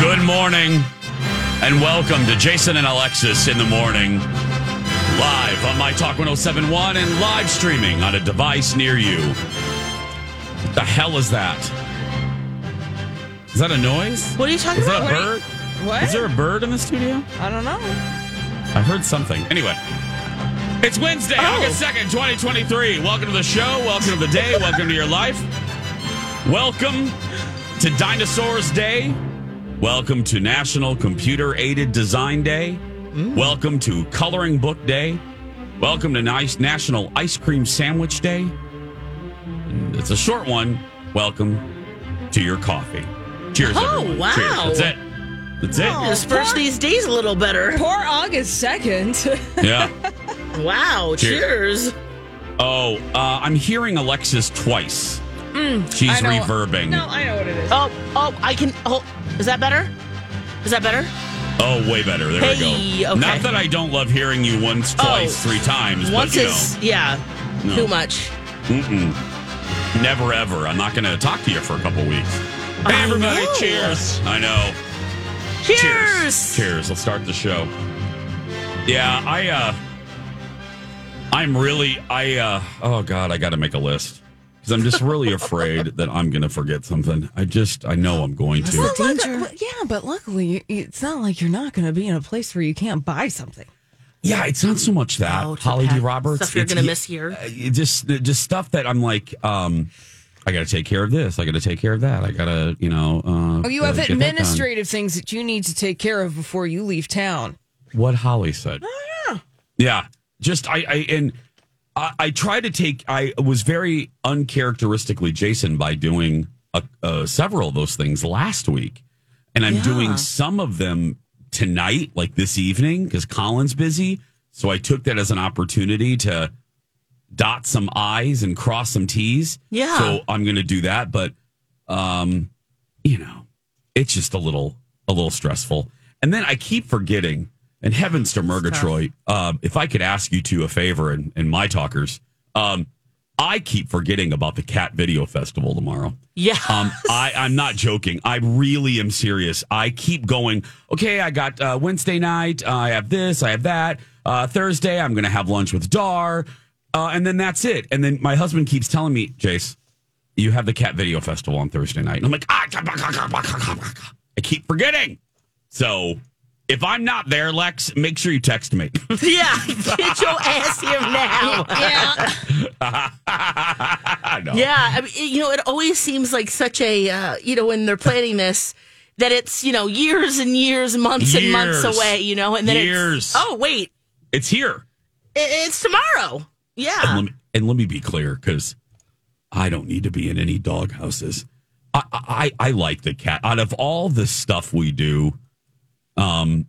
Good morning and welcome to Jason and Alexis in the morning. Live on My Talk 1071 and live streaming on a device near you. What the hell is that? Is that a noise? What are you talking about? Is that a bird? What? Is there a bird in the studio? I don't know. I heard something. Anyway, it's Wednesday, Oh. August 2nd, 2023. Welcome to the show. Welcome to the day. Welcome to your life. Welcome to Dinosaurs Day. Welcome to National Computer Aided Design Day. Mm. Welcome to Coloring Book Day. Welcome to nice National Ice Cream Sandwich Day. And it's a short one. Welcome to your coffee. Cheers, Oh, everyone. wow. Cheers. That's it. That's it. Oh, Disperse these days a little better. Poor August 2nd. Yeah. Wow. Cheers. Cheers. Oh, uh, I'm hearing Alexis twice. Mm, She's I know. reverbing. no, I know what it is. Oh, oh, I can. Oh, is that better? Is that better? Oh, way better. There we go. okay. Not that I don't love hearing you once, twice, three times, Once but you is know, yeah, No. too much. mm-mm. never ever. I'm not going to talk to you for a couple weeks. Hey, I everybody, know. cheers. I know. Cheers. Cheers. Let's start the show. Yeah, I, uh, I'm really, I, uh, oh God, I got to make a list because I'm just really afraid that I'm going to forget something. I just, I know I'm going to. Well, luck- yeah, but luckily, it's not like you're not going to be in a place where you can't buy something. Yeah, it's not so much that Oh, Holly D. Roberts. stuff you're gonna miss here. uh, just just stuff that I'm like, um, I got to take care of this. I got to take care of that. I got to, you know. Uh, Oh, you have get that administrative things that you need to take care of before you leave town. What Holly said. Oh, yeah. Yeah, just I, I and I, I try to take. I was very uncharacteristically Jason by doing a, uh, several of those things last week, and I'm doing some of them tonight, like this evening, because Colin's busy. So I took that as an opportunity to dot some I's and cross some T's. Yeah. So I'm going to do that, but um, you know, it's just a little a little stressful. And then I keep forgetting. And heavens to Murgatroyd, um, if I could ask you two a favor and, and my talkers, um, I keep forgetting about the Cat Video Festival tomorrow. Yeah. Um, I, I'm not joking. I really am serious. I keep going, okay, I got uh, Wednesday night. Uh, I have this, I have that. Uh, Thursday, I'm going to have lunch with Dar. Uh, and then that's it. And then my husband keeps telling me, Jace, you have the Cat Video Festival on Thursday night. And I'm like, ah, I keep forgetting. So if I'm not there, Lex, make sure you text me. yeah. Get your ass here now. Yeah. I know. Yeah, I mean, you know, it always seems like such a, uh, you know, when they're planning this, that it's, you know, years and years, months and months Years. away, you know, and then Years. it's, oh, wait, It's here. i- it's tomorrow. And Yeah. let me, and let me be clear, because I don't need to be in any dog houses. I, I I like the cat. Out of all the stuff we do, um,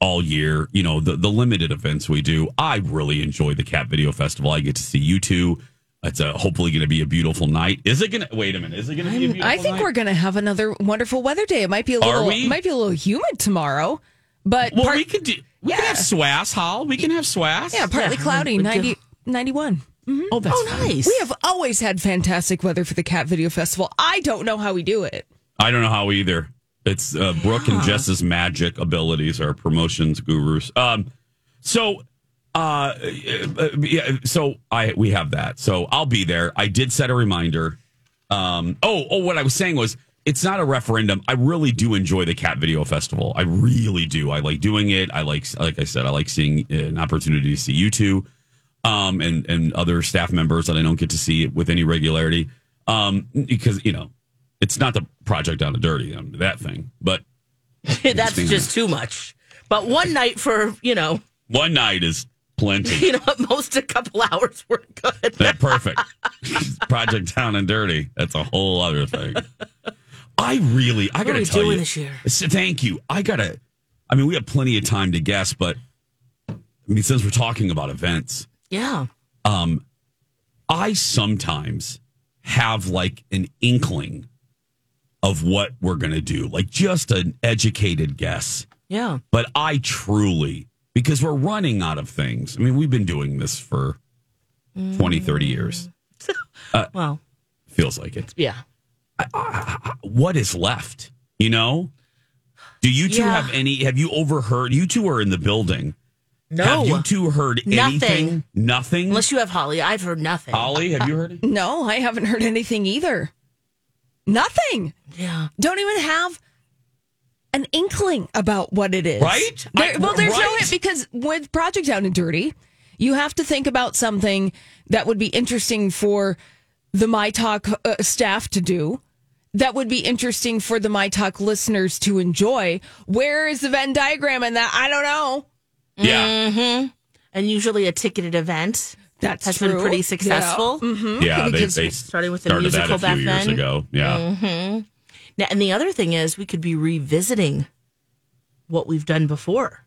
all year, you know, the the limited events we do, I really enjoy the Cat Video Festival. I get to see you two. It's a, hopefully going to be a beautiful night. Is it going to? Wait a minute. Is it going to be a beautiful I think night? we're going to have another wonderful weather day. It might be a Are little, we? might be a little humid tomorrow, but Well, part- we could do. We Yeah. can have swass, Hall. We can have swass. yeah, partly Yeah, cloudy, we do. 90, 91. Mm-hmm. Oh, that's Oh, nice. We have always had fantastic weather for the Cat Video Festival. I don't know how we do it. I don't know how either. It's uh, Brooke and Jess's magic abilities are promotions gurus. Um, so, uh, uh, yeah, so I we have that. So I'll be there. I did set a reminder. Um, oh, oh, what I was saying was it's not a referendum. I really do enjoy the Cat Video Festival. I really do. I like doing it. I like, like I said, I like seeing an opportunity to see you two, um, and and other staff members that I don't get to see with any regularity, um, because you know, it's not the project down the dirty, um, that thing, but That's just too much. But one night for, you know, one night is plenty. you know, at most a couple hours were good. That perfect. Project Down and Dirty. That's a whole other thing. I really, I What gotta tell doing you. this year? Thank you. I gotta. I mean, we have plenty of time to guess, but I mean, since we're talking about events, Yeah. um, I sometimes have like an inkling of what we're gonna do, like just an educated guess. Yeah. But I truly, because we're running out of things. I mean, we've been doing this for mm. 20, 30 years. Uh, well, Feels like it. yeah. What is left? You know? Do you two Yeah. have any? Have you overheard? You two are in the building. No. Have you two heard Nothing. anything? Nothing. Unless you have Holly. I've heard nothing. Holly, have you heard? it? No, I haven't heard anything either. Nothing. Yeah. Don't even have an inkling about what it is. Right? There, I- well, there's no right? because with Project Down and Dirty, you have to think about something that would be interesting for the My Talk uh, staff to do. That would be interesting for the My Talk listeners to enjoy. Where is the Venn diagram in that? I don't know. Yeah, And usually a ticketed event That's has true. been pretty Yeah. successful. yeah. They, because they starting with the started that musical a few back years then. ago. Yeah. Now, and the other thing is, we could be revisiting what we've done before.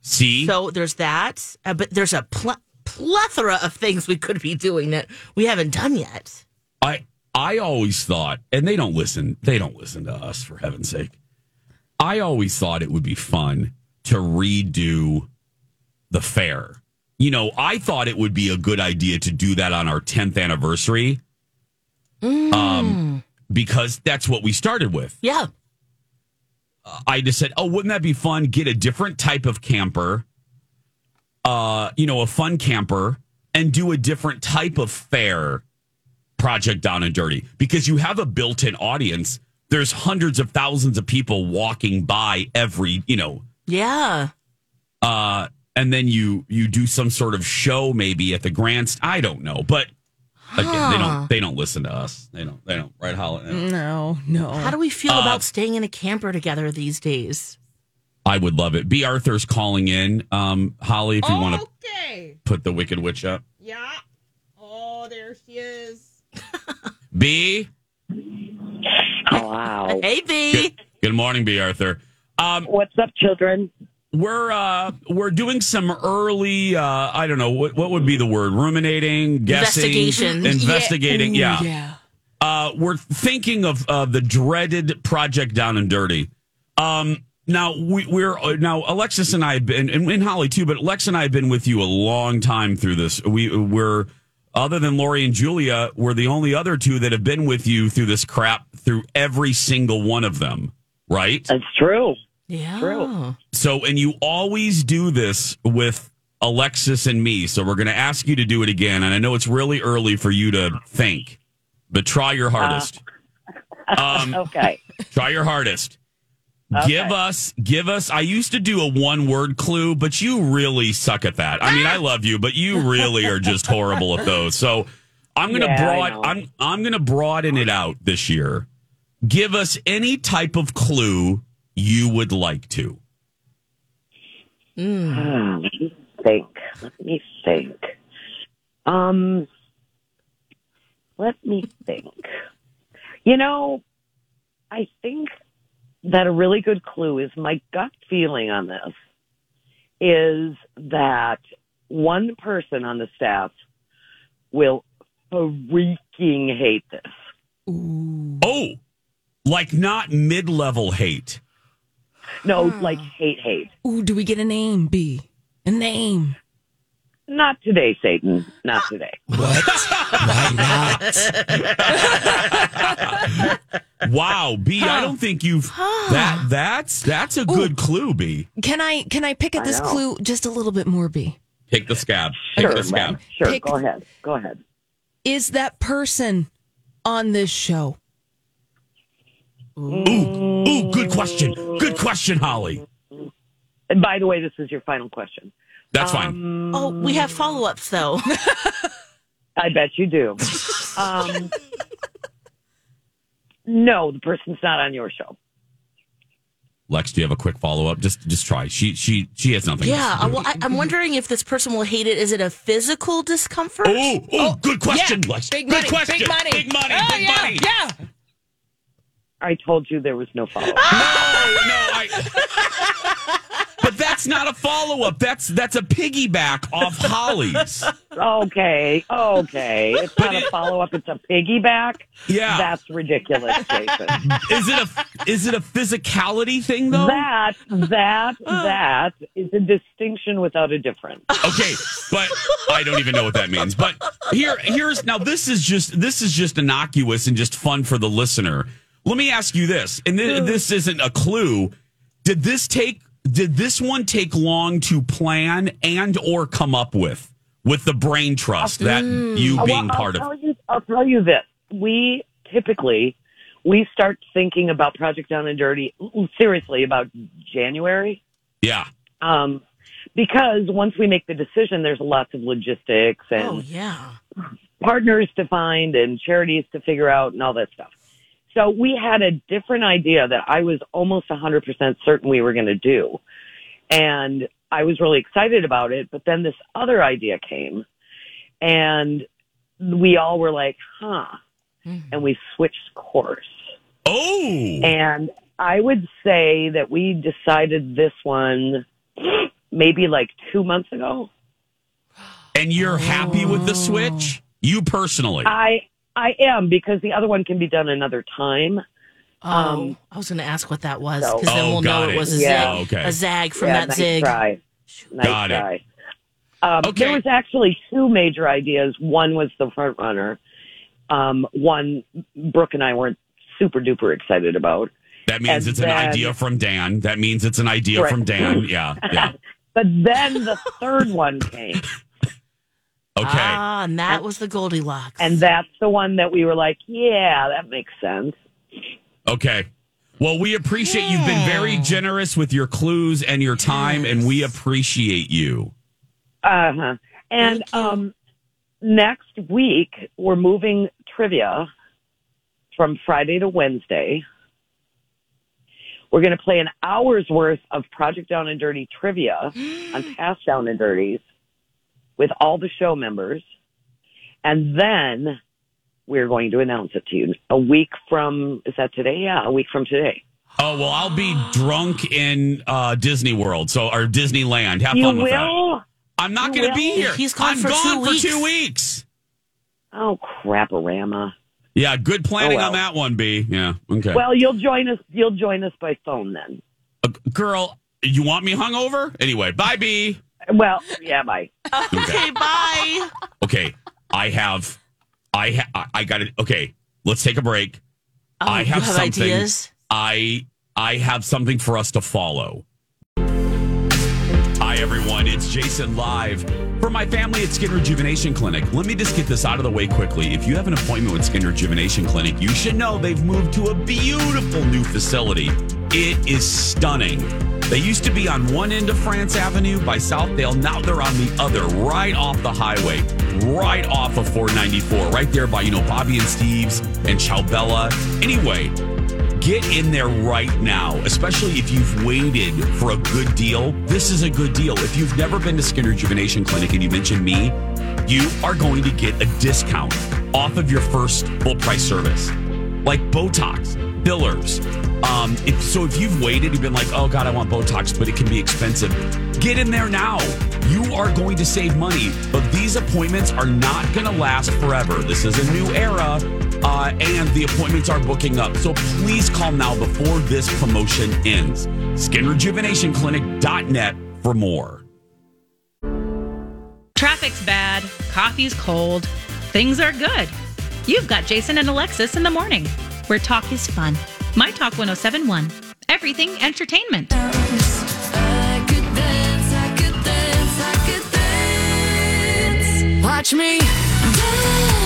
See, So there's that, uh, but there's a pl- plethora of things we could be doing that we haven't done yet. I I always thought, and they don't listen. They don't listen to us for heaven's sake. I always thought it would be fun to redo the fair. You know, I thought it would be a good idea to do that on our 10th anniversary. Um, because that's what we started with. Yeah. I just said, "Oh, wouldn't that be fun? Get a different type of camper, uh, you know, a fun camper, and do a different type of fair project down and dirty because you have a built-in audience. There's hundreds of thousands of people walking by every, you know, Yeah. uh, and then you you do some sort of show maybe at the grants. I don't know, but again, they don't they don't listen to us. They don't they don't right, Holly. No, no. How do we feel Uh, about staying in a camper together these days? I would love it. Bea Arthur's calling in. Um, Holly, if you want to Okay. put the Wicked Witch up. Yeah. Oh, there she is. B. Wow. Hey, B. Good, good morning, Bea Arthur. Um, What's up, children? We're uh, we're doing some early. Uh, I don't know what what would be the word. Ruminating, guessing, Investigation. investigating. Ooh, Yeah. Yeah. Uh, we're thinking of uh, the dreaded Project Down and Dirty. Um, now we, we're uh, now Alexis and I have been, and, and Holly too, but Lex and I have been with you a long time through this. We we're other than Lori and Julia, we're the only other two that have been with you through this crap through every single one of them, right? That's true. Yeah. True. So, and you always do this with Alexis and me. So, we're going to ask you to do it again. And I know it's really early for you to think, but try your hardest. um, Okay. try your hardest. Okay. Give us, give us. I used to do a one word clue, but you really suck at that. I mean, I love you, but you really are just horrible at those. So, I'm going to Yeah, broad. I'm, I'm going to broaden it out this year. Give us any type of clue you would like to. Hmm, let me think. Let me think. Um, let me think. You know, I think that a really good clue is my gut feeling on this is that one person on the staff will freaking hate this. Oh, like not mid level hate. No, hmm. like hate, hate. Ooh, do we get a name, B? A name. Not today, Satan. Not today. What? Why not? Wow, B, I don't think you've that that's that's a good clue, B. Can I can I pick at this clue just a little bit more, B? Pick the scab. Pick Sure, the scab. Sure. Pick- Go ahead. Go ahead. Is that person on this show? Ooh, ooh, good question. Good question, Holly. And by the way, this is your final question. That's fine. Oh, we have follow ups though. I bet you do. Um, no, the person's not on your show. Lex, do you have a quick follow up? Just just try. She she she has nothing. yeah. Well, I, I'm wondering if this person will hate it. Is it a physical discomfort? Oh, oh, good question, yeah, Lex. big good money, question. big money. Big money. Oh, big yeah, money. Yeah. I told you there was no follow up. No, no, I. but that's not a follow up. That's that's a piggyback off Holly's. okay, okay. It's not a follow up. It's a piggyback. Yeah. That's ridiculous, Jason. Is it a is it a physicality thing though? That that that is a distinction without a difference. Okay, but I don't even know what that means. But here here's now this is just this is just innocuous and just fun for the listener. Let me ask you this, and th- hmm. this isn't a clue. Did this take did this one take long to plan and or come up with with the brain trust that hmm. you uh, being well, part I'll of? Tell you, I'll tell you this. We typically we start thinking about Project Down and Dirty mm, seriously about January. Yeah. Um, because once we make the decision, there's lots of logistics and Oh yeah. partners to find and charities to figure out and all that stuff. So we had a different idea that I was almost 100% certain we were going to do. And I was really excited about it. But then this other idea came and we all were like, huh. Mm-hmm. And we switched course. Oh. And I would say that we decided this one maybe like two months ago. And you're happy with the oh. switch? You personally? I I am because the other one can be done another time. Oh, Um, I was going to ask what that was so- because then Oh, we'll got know it it. was a Yeah. zig, Okay. a zag from yeah, that nice zig. try. Nice Got it. Um, Okay. There was actually two major ideas. One was the front runner. Um, one Brooke and I weren't super duper excited about. that means and it's an idea from Dan. That means it's an idea Right. from Dan. Yeah. Yeah. But then the third one came, Okay. Ah, and that was the Goldilocks. and that's the one that we were like, yeah, that makes sense. Okay. Well, we appreciate you've been very generous with your clues and your time, and we appreciate you. Uh huh. And um, next week we're moving trivia from Friday to Wednesday. We're going to play an hour's worth of Project Down and Dirty trivia on past Down and Dirties with all the show members, and then we're going to announce it to you a week from. Is that today? Yeah, a week from today. Oh well, I'll be drunk in uh, Disney World, so or Disneyland. Have you fun with that. I'm not going to be here. He's gone I'm for gone two for weeks. two weeks. Oh craporama. Yeah, good planning Oh, well. on that one, B. Yeah, okay. Well, you'll join us. You'll join us by phone then. Uh, girl, you want me hungover? Anyway, bye, B. Well, yeah, bye. okay, bye. Okay, I have, I ha- I- I got it. Okay, let's take a break. Oh, I have, you have something. ideas. I I have something for us to follow. Hi everyone, it's Jason live for my family at Skin Rejuvenation Clinic. Let me just get this out of the way quickly. If you have an appointment with Skin Rejuvenation Clinic, you should know they've moved to a beautiful new facility. It is stunning. They used to be on one end of France Avenue by Southdale. Now they're on the other, right off the highway, right off of 494, right there by, you know, Bobby and Steve's and Ciao Bella. Anyway, Get in there right now, especially if you've waited for a good deal. This is a good deal. If you've never been to Skin Rejuvenation Clinic and you mentioned me, you are going to get a discount off of your first full price service, like Botox, fillers. Um, if, so if you've waited, you've been like, oh God, I want Botox, but it can be expensive. Get in there now. You are going to save money, but these appointments are not going to last forever. This is a new era, uh, and the appointments are booking up. So please call now before this promotion ends. SkinRejuvenationClinic.net for more. Traffic's bad, coffee's cold, things are good. You've got Jason and Alexis in the morning, where talk is fun. My Talk 1071, everything entertainment. Watch me dance,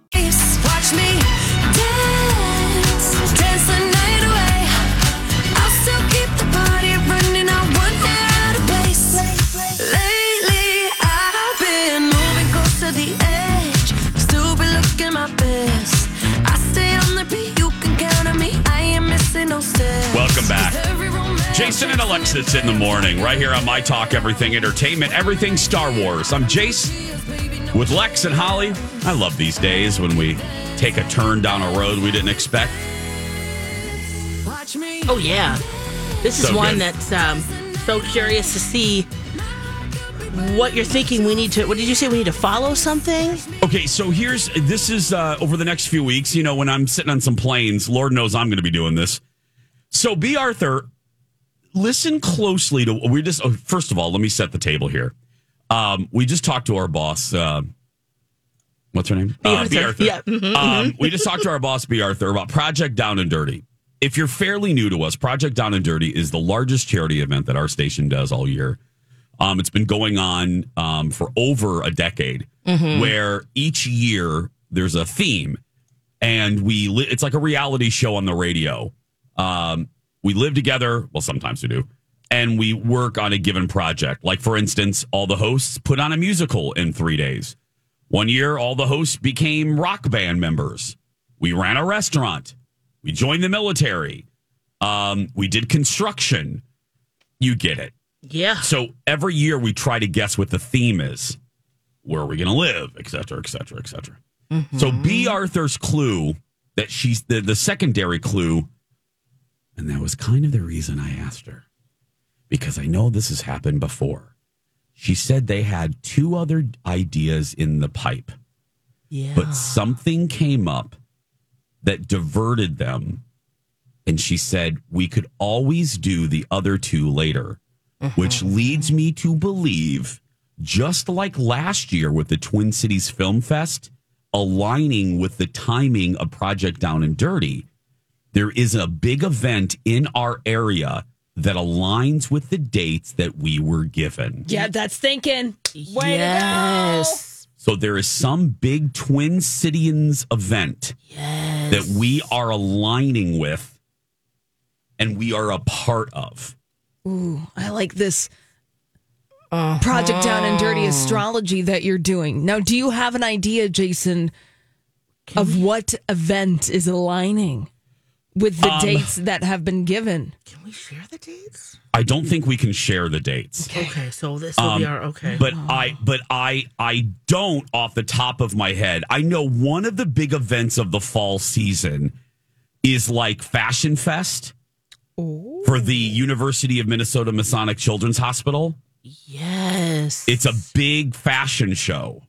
Watch me dance, dance the night away. I'll still keep the party running. I won't get out of place. Lately, I've been moving close to the edge. Still be looking my best. I stay on the beat. You can count on me. I ain't missing no steps. Welcome back. Jason and Alexis in the morning, right here on My Talk Everything Entertainment, Everything Star Wars. I'm Jace with Lex and Holly. I love these days when we take a turn down a road we didn't expect. Watch me. Oh yeah, this is So one good. that's um, so curious to see what you're thinking. We need to. What did you say? We need to follow something. Okay, so here's this is uh, over the next few weeks. You know, when I'm sitting on some planes, Lord knows I'm going to be doing this. So, Bea Arthur, listen closely to. We just oh, first of all, let me set the table here. Um, we just talked to our boss. Uh, what's her name? Uh, Bea Arthur. Yeah. mhm, Um, we just talked to our boss, Bea Arthur, about Project Down and Dirty. If you're fairly new to us, Project Down and Dirty is the largest charity event that our station does all year. Um, it's been going on um, for over a decade, where each year there's a theme, and we li- it's like a reality show on the radio. Um, we live together. Well, sometimes we do, and we work on a given project. Like for instance, all the hosts put on a musical in three days. One year, all the hosts became rock band members. We ran a restaurant. We joined the military. Um, we did construction. You get it. Yeah. So every year we try to guess what the theme is. Where are we going to live, et cetera, et cetera, et cetera. So Bea Arthur's clue that she's the, the secondary clue, and that was kind of the reason I asked her because I know this has happened before. She said they had two other ideas in the pipe, Yeah. but something came up that diverted them. And she said, we could always do the other two later, uh-huh. which leads me to believe, just like last year with the Twin Cities Film Fest, aligning with the timing of Project Down and Dirty, there is a big event in our area that aligns with the dates that we were given. Yeah, that's thinking. Way yes. So there is some big Twin Cities event Yes. that we are aligning with and we are a part of. Ooh, I like this uh-huh. Project Down and Dirty astrology that you're doing. Now, do you have an idea, Jason, of what event is aligning with the Um, dates that have been given? Can we share the dates? I don't think we can share the dates. Okay. So this will be Um, our okay. But I but I I don't off the top of my head. I know one of the big events of the fall season is like Fashion Fest for the University of Minnesota Masonic Children's Hospital. yes. It's a big fashion show.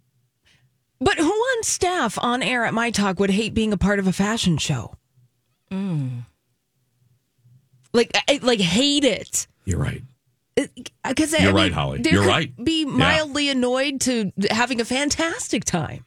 But who on staff on air at My Talk would hate being a part of a fashion show? Mm. Like, I- like hate it. You're right. Because You're right, Holly. There You're could right. Be Yeah. mildly annoyed to having a fantastic time.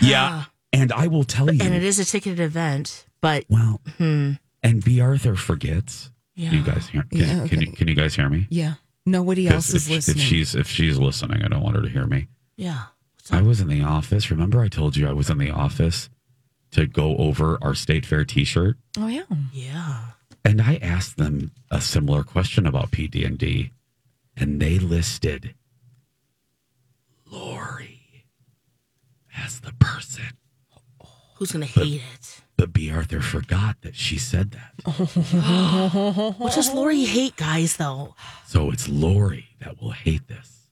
Yeah. And I will tell you. And it is a ticketed event, but well, hmm. and Bea Arthur forgets. Yeah. You guys hear? Can, Yeah, can, you, can you guys hear me? Yeah, Nobody else is if, listening. If she's if she's listening, I don't want her to hear me. yeah. I was in the office. Remember, I told you I was in the office to go over our state fair T-shirt, oh yeah, Yeah. and I asked them a similar question about PD&D, and they listed Lori as the person. Who's gonna hate it? But Bea Arthur forgot that she said that. What does Lori hate, guys? Though. So it's Lori that will hate this.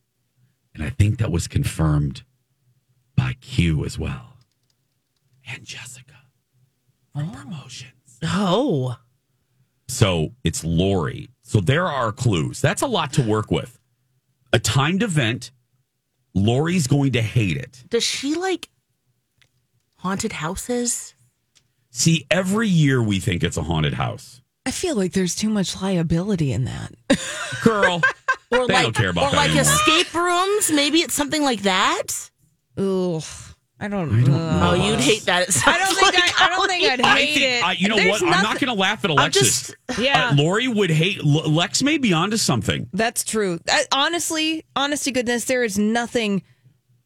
And I think that was confirmed by Q as well. And Jessica from oh. promotions. Oh. So it's Lori. So there are clues. That's a lot to work with. A timed event. Lori's going to hate it. Does she like? Haunted houses? See, every year we think it's a haunted house. I feel like there's too much liability in that. Girl, Or They like, don't care about or that like anymore. escape rooms? Maybe it's something like that? Ugh. I don't. I don't ugh. Oh, you'd hate that. I don't think like, I, I don't think I'd I hate think, it. I, you know There's what? I'm not going to laugh at Alexis. just, Yeah. Uh, Lori would hate. L- Lex may be onto something. That's true. I, honestly, honest to goodness, there is nothing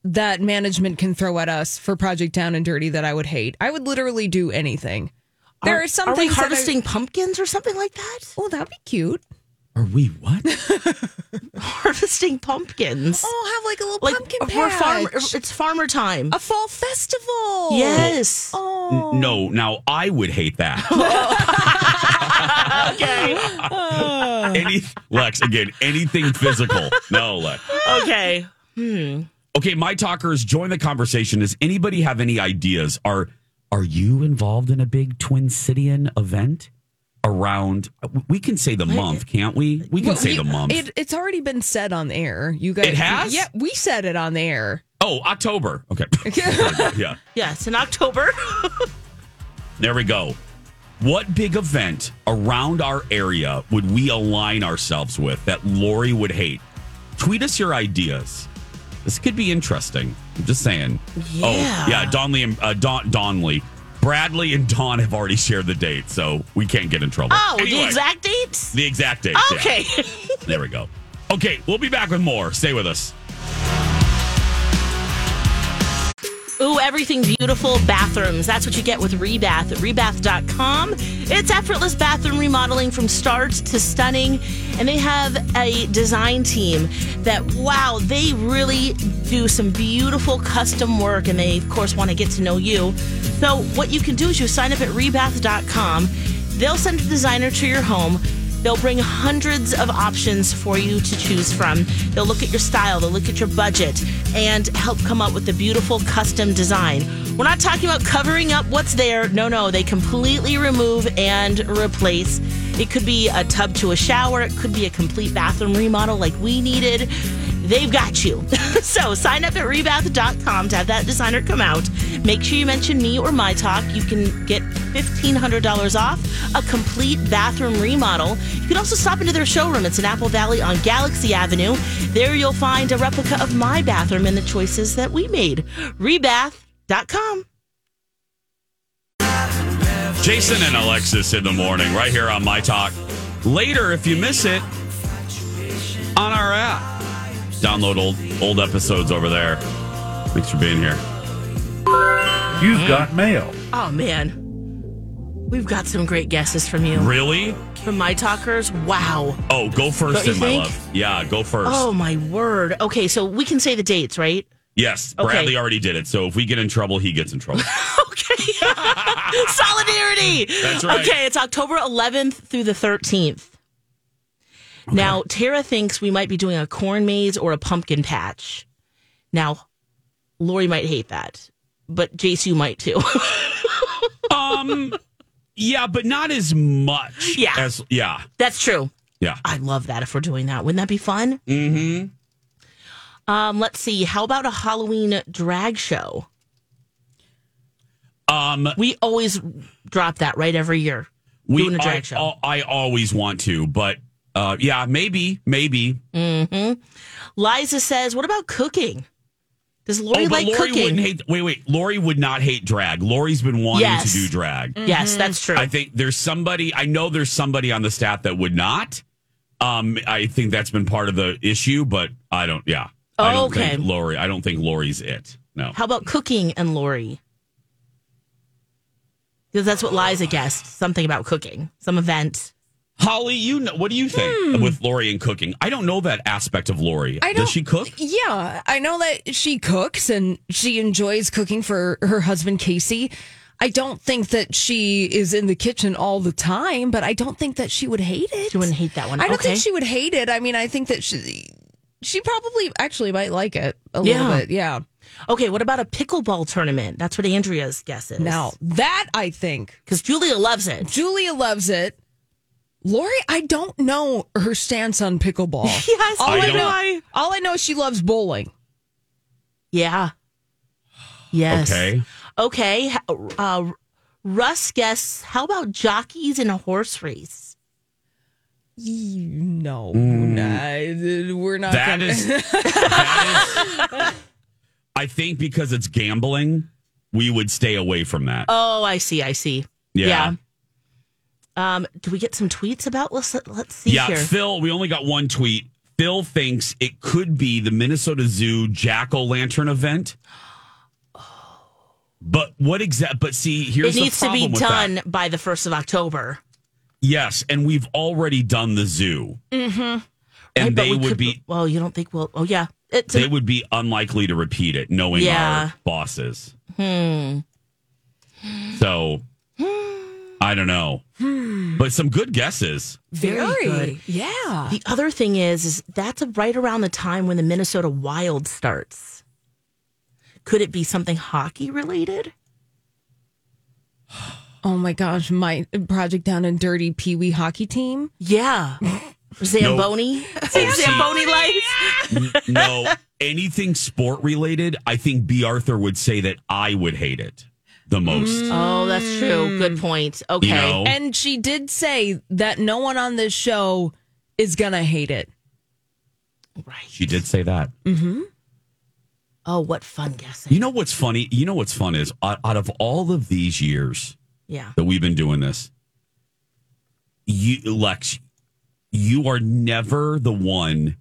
that management can throw at us for Project Down and Dirty that I would hate. I would literally do anything. There are, are some are we things that I- harvesting pumpkins or something like that? Oh, that'd be cute. Are we what? Harvesting pumpkins. Oh, have like a little like pumpkin we're patch. farmer. It's farmer time. a fall festival. yes. Oh. no. Now I would hate that. Okay. Any Lex again? Anything physical? No, Lex. okay. Hmm. Okay, my talkers, join the conversation. Does anybody have any ideas? Are are you involved in a big Twin Cityan event around? We can say the month, can't we? We can Well, say you- the month. It, it's already been said on the air. You guys, It has? Yeah, we said it on the air. oh, October. Okay. yeah. Yes, in October. There we go. What big event around our area would we align ourselves with that Lori would hate? Tweet us your ideas. This could be interesting. I'm just saying. Yeah. Oh, yeah. Donley and uh, Don, Donley. Bradley and Dawn have already shared the date, so we can't get in trouble. Oh, the exact dates? The exact date. yeah. Okay. There we go. Okay, we'll be back with more. Stay with us. Ooh, everything beautiful bathrooms. That's what you get with Rebath at rebath.com. It's effortless bathroom remodeling from start to stunning. And they have a design team that, wow, they really do some beautiful custom work. And they, of course, want to get to know you. So, what you can do is you sign up at rebath.com. They'll send a designer to your home. They'll bring hundreds of options for you to choose from. They'll look at your style, they'll look at your budget, and help come up with a beautiful custom design. We're not talking about covering up what's there. No, no, they completely remove and replace. It could be a tub to a shower, it could be a complete bathroom remodel like we needed. They've got you. so sign up at rebath.com to have that designer come out. Make sure you mention me or my talk. You can get $1,500 off a complete bathroom remodel. You can also stop into their showroom. It's in Apple Valley on Galaxy Avenue. There you'll find a replica of my bathroom and the choices that we made. Rebath.com. Jason and Alexis in the morning, right here on My Talk. Later, if you miss it, on our app. Download old old episodes over there. Thanks for being here. You've got mail. Oh, man. We've got some great guesses from you. Really? From my talkers. Wow. Oh, go first, Don't in my think? love. Yeah, go first. Oh, my word. Okay, so we can say the dates, right? yes, okay. Bradley already did it. So if we get in trouble, he gets in trouble. Okay. Solidarity. That's right. Okay, it's October 11th through the 13th. Now, Tara thinks we might be doing a corn maze or a pumpkin patch. Now, Lori might hate that, but you might too. um, yeah, but not as much. Yeah. As yeah, That's true. yeah. I love that if we're doing that. Wouldn't that be fun? Mm-hmm. Um, let's see. How about a Halloween drag show? Um, We always drop that right every year. we doing a drag I, show. I always want to, but uh, yeah, maybe, maybe. Liza says, "What about cooking? Does Lori oh, like Lori cooking?" wouldn't hate. Wait, wait. Lori would not hate drag. Lori's been wanting Yes. to do drag. Yes, that's true. I think there's somebody. I know there's somebody on the staff that would not. Um, I think that's been part of the issue, but I don't. Yeah, I don't Okay. think Lori. I don't think Lori's it. No. How about cooking and Lori? Because that's what Liza guessed. Something about cooking, some event. Holly, you know what do you think with Lori and cooking? I don't know that aspect of Lori. Hmm. I don't, Does she cook? Yeah, I know that she cooks and she enjoys cooking for her husband Casey. I don't think that she is in the kitchen all the time, but I don't think that she would hate it. She wouldn't hate that one. I don't Okay. think she would hate it. I mean, I think that she she probably actually might like it a Yeah. little bit. Yeah. Okay, what about a pickleball tournament? That's what Andrea's guess is. Now that I think because Julia loves it. Julia loves it. Lori, I don't know her stance on pickleball. Yes, all I I, know, I- all I know is she loves bowling. Yeah. Yes. Okay. Okay. Uh, Russ guess. How about jockeys in a horse race? No, nah, we're not. That gonna- is, that is- I think because it's gambling, we would stay away from that. Oh, I see. I see. Yeah. Um, do we get some tweets about? Let's let's see yeah, here. Phil, we only got one tweet. Phil thinks it could be the Minnesota Zoo Jack O' Lantern event. But what exact? But see, here's it needs to be with that. done by the first of October. Yes, and we've already done the zoo, Mm-hmm. and Right, they would could- be Well, you don't think we'll? Oh, yeah. It's they would be unlikely to repeat it, knowing Yeah. our bosses. Hmm. So I don't know, hmm. but some good guesses. Very good. Yeah. The other thing is, is that's right around the time when the Minnesota Wild starts. Could it be something hockey related? Oh my gosh, my project down and dirty Pee Wee hockey team. Yeah. Zamboni? see- Zamboni lights? N- no, anything sport related, I think Bea Arthur would say that I would hate it the most. Oh, that's true. Good point. Okay. You know? And she did say that no one on this show is gonna hate it. Right. She did say that. Mm-hmm. Oh, what fun guessing. You know what's funny? You know what's fun is out, out of all of these years Yeah. that we've been doing this, you Lex, you are never the one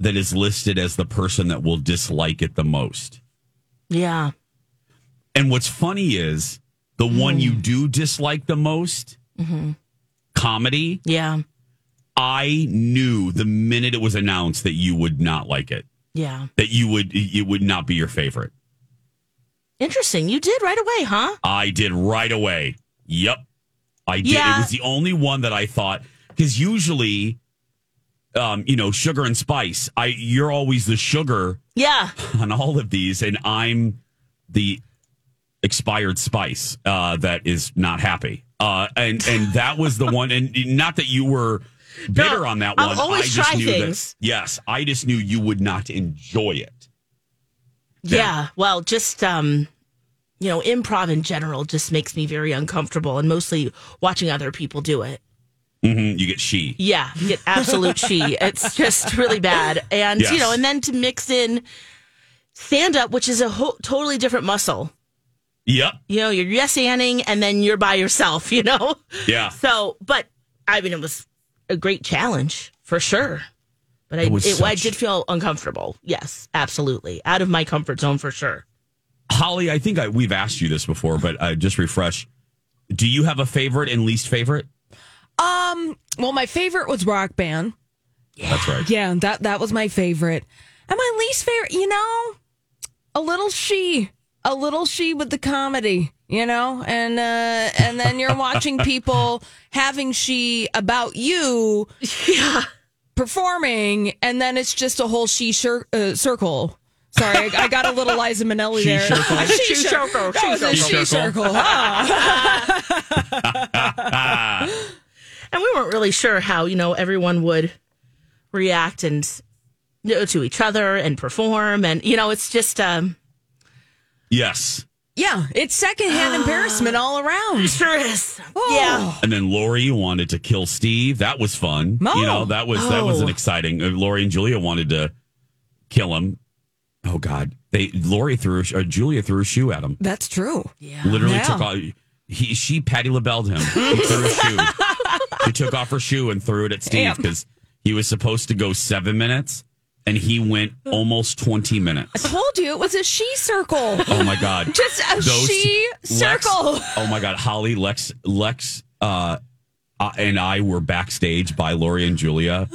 that is listed as the person that will dislike it the most. Yeah. And what's funny is the one you do dislike the most, comedy. Yeah. I knew the minute it was announced that you would not like it. Yeah. That you would it would not be your favorite. Interesting. You did right away, huh? I did right away. Yep. I did. Yeah. It was the only one that I thought because usually um, you know, sugar and spice. I you're always the sugar Yeah. on all of these, and I'm the expired spice uh, that is not happy. Uh, and and that was the one, and not that you were bitter No, on that I'll one. always I just try knew things. that. Yes, I just knew you would not enjoy it. Yeah. Well, just um, you know, improv in general just makes me very uncomfortable, and mostly watching other people do it. hmm You get she. Yeah, you get absolute she. It's just really bad, and Yes. you know, and then to mix in stand up, which is a ho- totally different muscle. Yep. You know, you're yes anding, and then you're by yourself. You know. Yeah. So, but I mean, it was a great challenge for sure. But I, It was it, I did feel uncomfortable. Yes, absolutely, out of my comfort zone for sure. Holly, I think I, we've asked you this before, but uh, just refresh. Do you have a favorite and least favorite? Um, well, my favorite was Rock Band. Yeah. That's right. Yeah, that that was my favorite. And my least favorite, you know, a little she, a little she with the comedy, you know, and uh and then you're watching people having she about you, Yeah. performing, and then it's just a whole she cir- uh, circle. Sorry, I, I got a little Liza Minnelli She there. circle. She She cir- circle. That was a She she circle. circle. huh? Ah, And we weren't really sure how, you know, everyone would react and you know, to each other and perform. And, you know, it's just, um, yes. Yeah, it's secondhand embarrassment all around. sure is. Oh. Yeah. And then Lori wanted to kill Steve. That was fun. Oh. You know, that was that was an Oh. exciting. Uh, Lori and Julia wanted to kill him. Oh God, they Lori threw a uh, Julia threw a shoe at him. That's true. Yeah. Literally Yeah. took off. He she Patty LaBelled him. He threw a shoe. She took off her shoe and threw it at Steve because he was supposed to go seven minutes and he went almost twenty minutes. I told you it was a she circle. Oh my God. Just a she Lex- circle. oh my God, Holly, Lex, Lex, uh, uh, and I were backstage by Lori and Julia.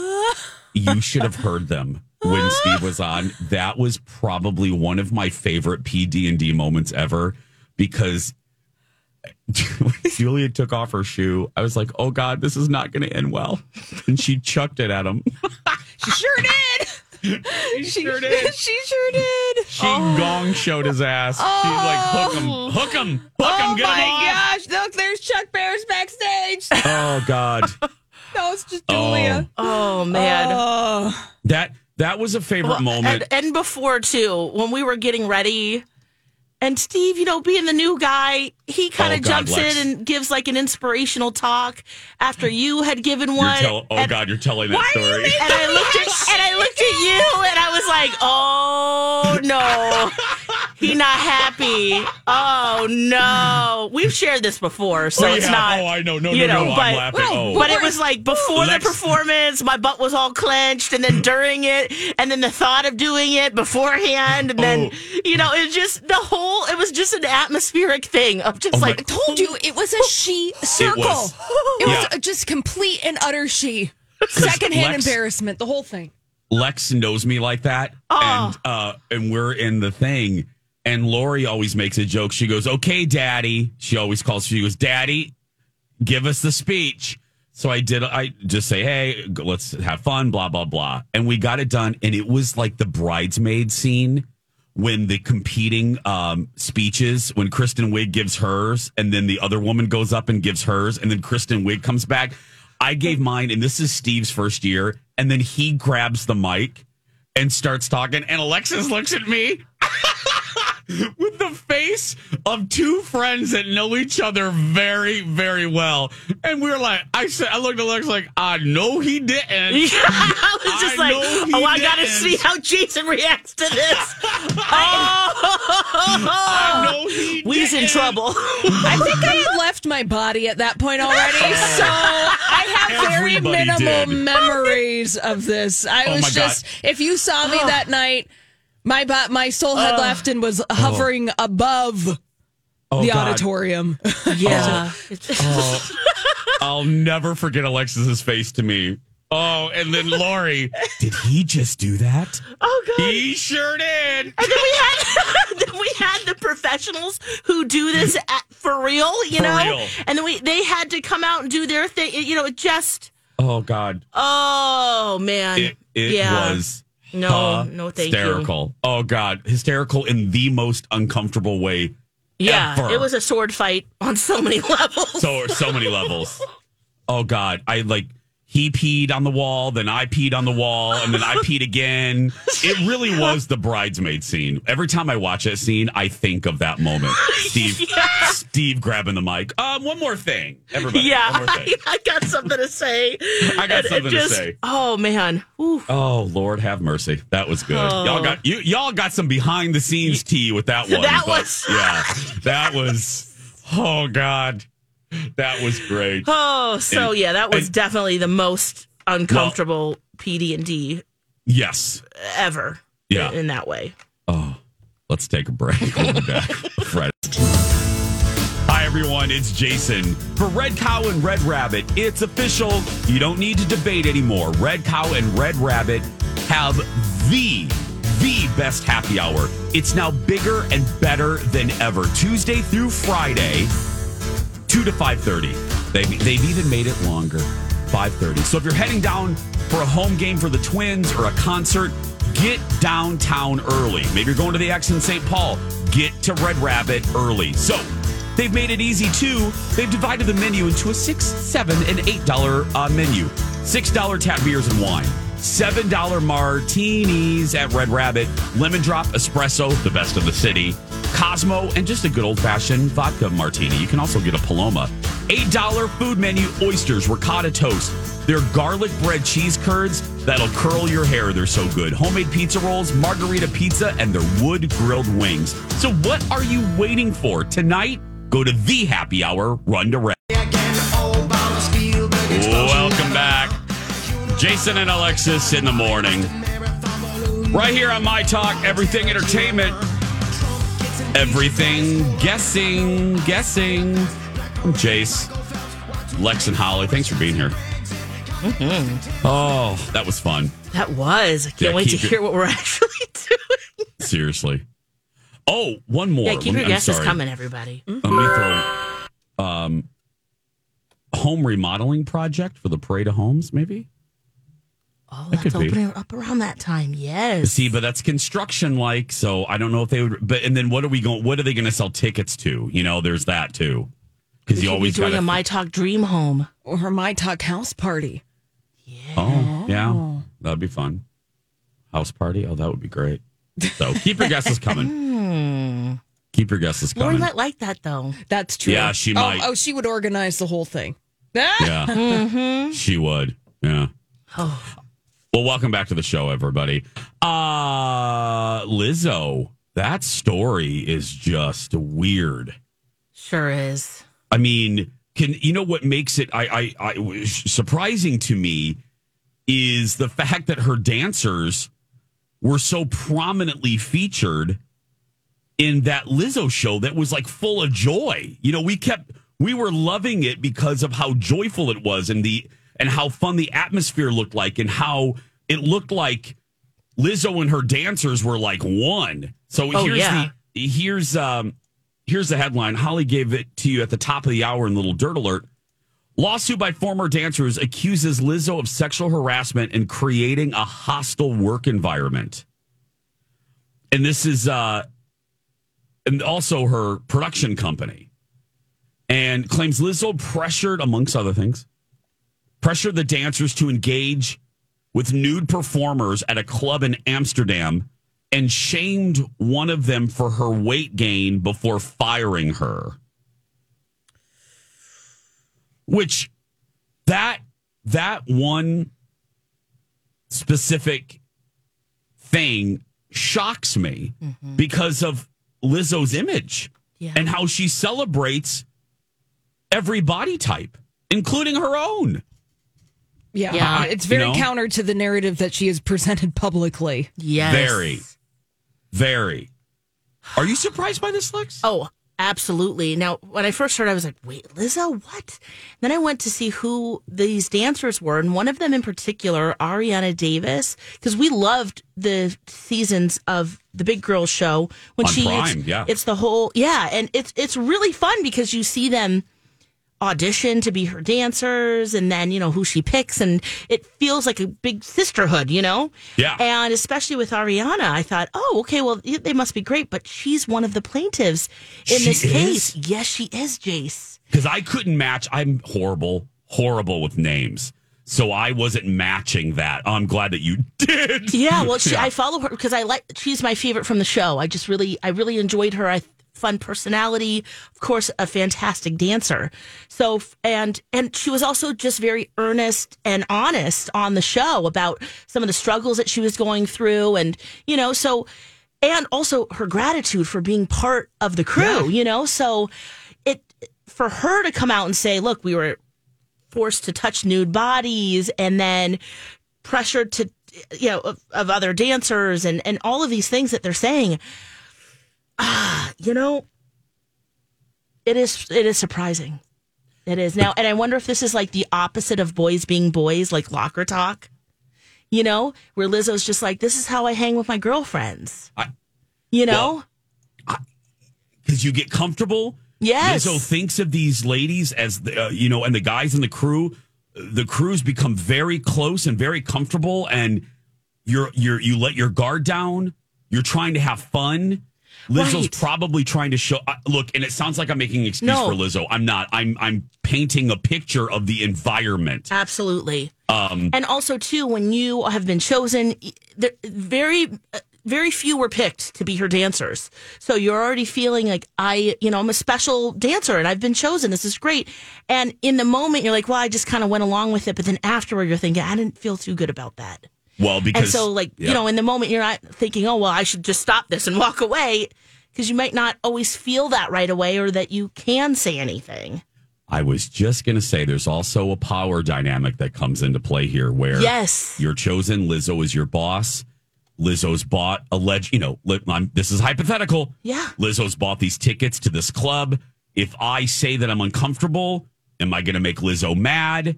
you should have heard them when Steve was on. That was probably one of my favorite PD and D moments ever because Julia took off her shoe. I was like, "Oh God, this is not going to end well," and she chucked it at him. She sure did. She sure did. she sure did. She oh. gong showed his ass. She's like, "Hook him, oh. hook him, hook him, oh get him my off." gosh! Look, there's Chuck Barris backstage. Oh God. no, it's just Oh. Oh, man. Oh. That that was a favorite Well, moment. And, and before too, when we were getting ready And Steve, you know, being the new guy, he kind Oh, of God, jumps Lex. in and gives like an inspirational talk after you had given You're one. tell- oh and, God, you're telling that story. and I looked at and I looked at you and I was like, "Oh no, he not happy. Oh no." We've shared this before, so We it's not. Oh, I know. No, you no, know, no. but, I'm laughing. oh. But it was like before Lex- the performance, my butt was all clenched, and then during it, and then the thought of doing it beforehand, and then Oh. you know, it was just the whole. It was just an atmospheric thing of just Oh, my- like I told you it was a she circle. It was. was, Yeah. just complete and utter she. Secondhand Lex- embarrassment, the whole thing. Lex knows me like that, Oh. and uh, and we're in the thing. And Lori always makes a joke. She goes, "Okay, Daddy." She always calls. She goes, "Daddy, give us the speech." So I did. I just say, "Hey, let's have fun." Blah blah blah. And we got it done. And it was like the bridesmaid scene when the competing um, speeches, when Kristen Wiig gives hers, and then the other woman goes up and gives hers, and then Kristen Wiig comes back. I gave mine, and this is Steve's first year, and then he grabs the mic and starts talking, and Alexis looks at me with the face of two friends that know each other very, very well, and we are like, I said, I looked at Lex like, I know he didn't. I was just I like, know oh, he oh, I gotta see how Jason reacts to this. I oh, know he we's in trouble. I think I had left my body at that point already, so I have very minimal oh, did. memories of this. I Oh was my God. just, if you saw me oh. that night, my bo- my soul had left and was hovering oh. above Oh, the God. auditorium. Oh. yeah. Oh, I'll never forget Alexis's face to me. Oh, and then Lori, did he just do that? Oh god. He sure did. And then we had then we had the professionals who do this at, for real, you For know. real. And then we they had to come out and do their thing. You know, it just Oh God, oh man, it, it yeah. was no, no, thank you. hysterical. Oh God, hysterical in the most uncomfortable way. Yeah, ever. it was a sword fight on so many levels. So so many levels. Oh God, I like he peed on the wall, then I peed on the wall, and then I peed again. It really was the bridesmaid scene. Every time I watch that scene, I think of that moment. Steve, Steve grabbing the mic. Um, one more thing, everybody. yeah, thing. I, got something to say. I got And something to say. Oh man, Ooh. Oh Lord, have mercy. That was good. Y'all got you. Y'all got some behind the scenes tea with that one. That but was- yeah. That was. Oh God, that was great. oh, so And- yeah, that was and- definitely the most uncomfortable PD and D Yes. ever. Yeah. in that way. Oh, let's take a break. We'll back. Hi, everyone. It's Jason. For Red Cow and Red Rabbit, it's official. You don't need to debate anymore. Red Cow and Red Rabbit have the, the best happy hour. It's now bigger and better than ever. Tuesday through Friday, 2 to 5.30. They've, they've even made it longer, 5.30. So if you're heading down for a home game for the Twins or a concert, get downtown early. Maybe you're going to the X in St. Paul. Get to Red Rabbit early. So they've made it easy too. They've divided the menu into a six, seven, and eight dollar uh, menu. Six dollar tap beers and wine. Seven dollar martinis at Red Rabbit. Lemon drop espresso, the best of the city. Cosmo and just a good old fashioned vodka martini. You can also get a Paloma. Eight dollar food menu oysters, ricotta toast. They're garlic bread cheese curds that'll curl your hair. They're so good. Homemade pizza rolls, margarita pizza, and their wood grilled wings. So what are you waiting for? Tonight, go to the happy hour, run to red. Jason and Alexis in the morning. Right here on My Talk, Everything Entertainment. Everything guessing, guessing. I'm Jace, Lex, and Holly. Thanks for being here. Oh, that was fun. That was. I can't Yeah, wait to your- hear what we're actually doing. Seriously. Oh, one more. Yeah, keep Let me- your guesses sorry. coming, everybody. Let me throw um, home remodeling project for the Parade of Homes, maybe. Oh, that's could opening up around that time. Yes. See, but that's construction like, so I don't know if they would. But and then what are we going? What are they going to sell tickets to? You know, there's that too. Because you could be always doing got a My Talk Dream Home. or her my talk house party. Oh, yeah, that'd be fun. House party. Oh, that would be great. So keep your guesses coming. Keep your guesses Lori coming. might like that though. That's true. Yeah, she Oh, might. Oh, she would organize the whole thing. Yeah, Mm-hmm. she would. Yeah. Oh. Well, welcome back to the show, everybody. Uh Lizzo, that story is just weird. Sure is. I mean, can you know what makes it I, I, I surprising to me is the fact that her dancers were so prominently featured in that Lizzo show that was like full of joy. You know, we kept we were loving it because of how joyful it was and the and how fun the atmosphere looked like and how it looked like Lizzo and her dancers were like one. So Oh, here's yeah. the here's um here's the headline. Holly gave it to you at the top of the hour in Little Dirt Alert. Lawsuit by former dancers accuses Lizzo of sexual harassment and creating a hostile work environment. And this is uh and also her production company. And claims Lizzo pressured amongst other things pressured the dancers to engage with nude performers at a club in Amsterdam and shamed one of them for her weight gain before firing her. Which that that one specific thing shocks me mm-hmm. because of Lizzo's image Yeah. and how she celebrates every body type, including her own. Yeah. Yeah. Uh, it's very You know? counter to the narrative that she has presented publicly. Yes. Very. Very. Are you surprised by this, Lex? Oh, absolutely. Now, when I first heard, I was like, "Wait, Lizzo, what?" Then I went to see who these dancers were, and one of them in particular, Arianna Davis, because we loved the seasons of the Big Girl Show when On she Prime, it's, yeah. it's the whole yeah, and it's it's really fun because you see them audition to be her dancers and then you know who she picks and it feels like a big sisterhood you know Yeah. and especially with arianna i thought oh okay well they must be great but she's one of the plaintiffs in She this is? case yes she is jace Because I couldn't match. I'm horrible, horrible with names. So I wasn't matching that. I'm glad that you did. yeah well she, Yeah. i follow her because i like she's my favorite from the show i just really i really enjoyed her i fun personality of course a fantastic dancer. So and and she was also just very earnest and honest on the show about some of the struggles that she was going through and you know so and also her gratitude for being part of the crew you know? So it for her to come out and say look we were forced to touch nude bodies and then pressured to you know of, of other dancers and and all of these things that they're saying ah you know it is it is surprising it is now and i wonder if this is like the opposite of boys being boys like locker talk you know where lizzo's just like this is how i hang with my girlfriends I- you know Because you get comfortable. Yes. Lizzo thinks of these ladies as, the, uh, you know, and the guys in the crew. The crews become very close and very comfortable, and you're you're you let your guard down. You're trying to have fun. Lizzo's Right. probably trying to show. Uh, look, and it sounds like I'm making an excuse No. for Lizzo. I'm not. I'm I'm painting a picture of the environment. Absolutely. Um, and also too, when you have been chosen, there, very, uh, very few were picked to be her dancers. So you're already feeling like I, you know, I'm a special dancer and I've been chosen. This is great. And in the moment, you're like, well, I just kind of went along with it. But then afterward, you're thinking, I didn't feel too good about that. Well, because and so, like, yeah. you know, in the moment, you're not thinking, oh, well, I should just stop this and walk away because you might not always feel that right away or that you can say anything. I was just going to say there's also a power dynamic that comes into play here where Yes. you're chosen, Lizzo is your boss. Lizzo's bought alleged, you know, I'm, this is hypothetical. Yeah. Lizzo's bought these tickets to this club. If I say that I'm uncomfortable, am I going to make Lizzo mad?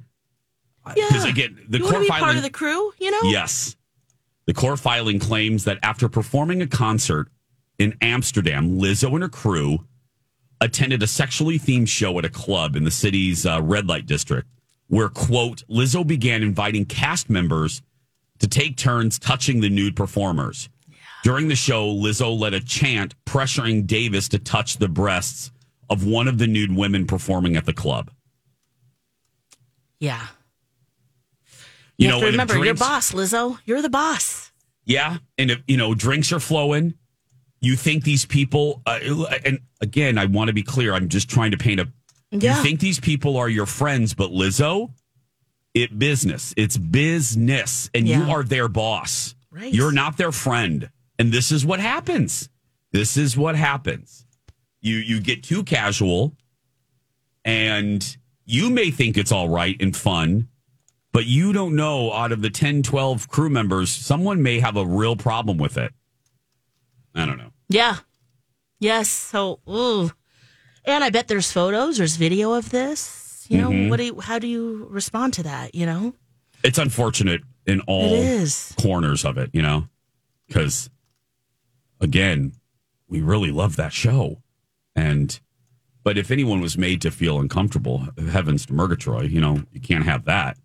Because Yeah. again, the you want to be filing. part of the crew, you know? Yes. The court filing claims that after performing a concert in Amsterdam, Lizzo and her crew attended a sexually themed show at a club in the city's uh, red light district, where, quote, Lizzo began inviting cast members to take turns touching the nude performers. During the show, Lizzo led a chant pressuring Davis to touch the breasts of one of the nude women performing at the club. Yeah. You, You, know, have to remember, you're boss, Lizzo. You're the boss. Yeah, and if you know drinks are flowing, You think these people, uh, and again, I want to be clear. I'm just trying to paint a. Yeah. You think these people are your friends, but Lizzo, it business. It's business, and you are their boss. Right. You're not their friend, and this is what happens. This is what happens. You you get too casual, and you may think it's all right and fun, but you don't know out of the 10, 12 crew members, someone may have a real problem with it. I don't know. Yeah. Yes. So, ooh. And I bet there's photos, there's video of this. You know, Mm-hmm. what do you, how do you respond to that? You know, It's unfortunate in all corners of it, you know, because again, we really love that show. And, but if anyone was made to feel uncomfortable, heavens to Murgatroyd, you know, you can't have that.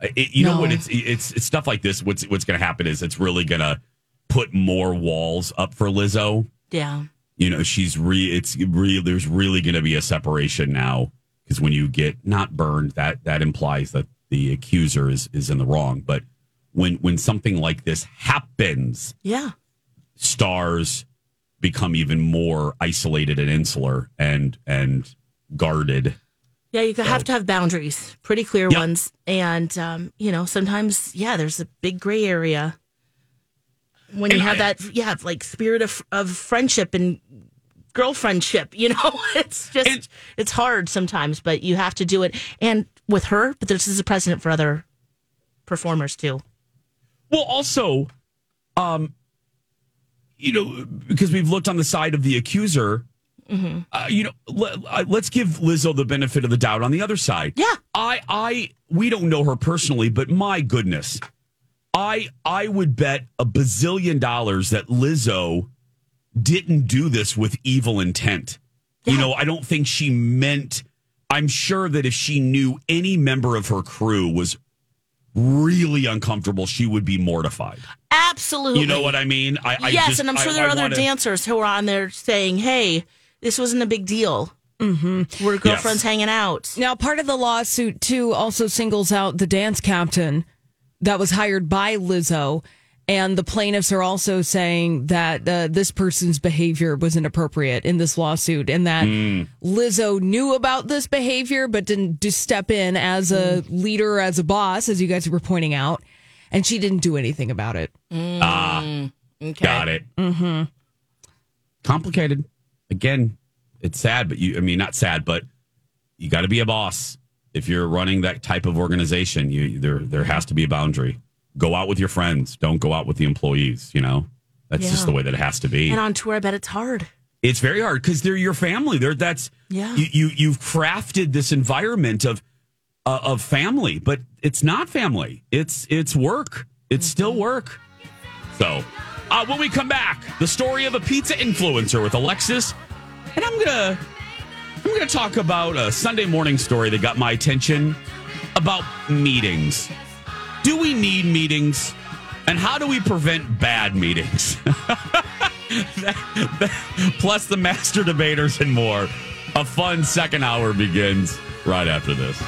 It, you know what? It's, it's it's stuff like this. What's what's going to happen is it's really going to put more walls up for Lizzo. yeah. you know she's re it's re there's really going to be a separation now because when you get not burned that that implies that the accuser is is in the wrong but when when something like this happens Yeah. stars become even more isolated and insular and and guarded Yeah, you have to have boundaries, pretty clear Yep. ones. And, um, you know, sometimes, yeah, there's a big gray area. When you have I- that, yeah, like spirit of, of friendship and girlfriendship, you know, it's just, And- it's hard sometimes, but you have to do it. And with her, but this is a precedent for other performers too. Well, also, um, you know, because we've looked on the side of the accuser, uh, you know, let, uh, let's give Lizzo the benefit of the doubt on the other side. Yeah. I, I, we don't know her personally, but my goodness, I, I would bet a bazillion dollars that Lizzo didn't do this with evil intent. You know, I don't think she meant. I'm sure that if she knew any member of her crew was really uncomfortable, she would be mortified. Absolutely. You know what I mean? I, I yes, just- and I'm I- sure there I are other wanna- dancers who are on there saying, "Hey, this wasn't a big deal. Mm-hmm. We're girlfriends hanging out." Now, part of the lawsuit too also singles out the dance captain that was hired by Lizzo, and the plaintiffs are also saying that uh, this person's behavior was inappropriate in this lawsuit, and that Lizzo knew about this behavior but didn't just step in as a leader, as a boss, as you guys were pointing out, and she didn't do anything about it. Ah, Okay. got it. Mm-hmm. Complicated. Again, it's sad, but you, I mean, not sad, but you got to be a boss. If you're running that type of organization, you there there has to be a boundary. Go out with your friends. Don't go out with the employees. You know, that's Yeah. just the way that it has to be. And on tour, I bet it's hard. it's very hard because they're your family. They're that's Yeah. You, you you've crafted this environment of uh, of family, but it's not family. It's it's work. It's still work. So, uh, when we come back, the story of a pizza influencer with Alexis, and I'm gonna I'm gonna talk about a Sunday morning story that got my attention about meetings. Do we need meetings? And how do we prevent bad meetings? Plus the master debaters and more. A fun second hour begins right after this.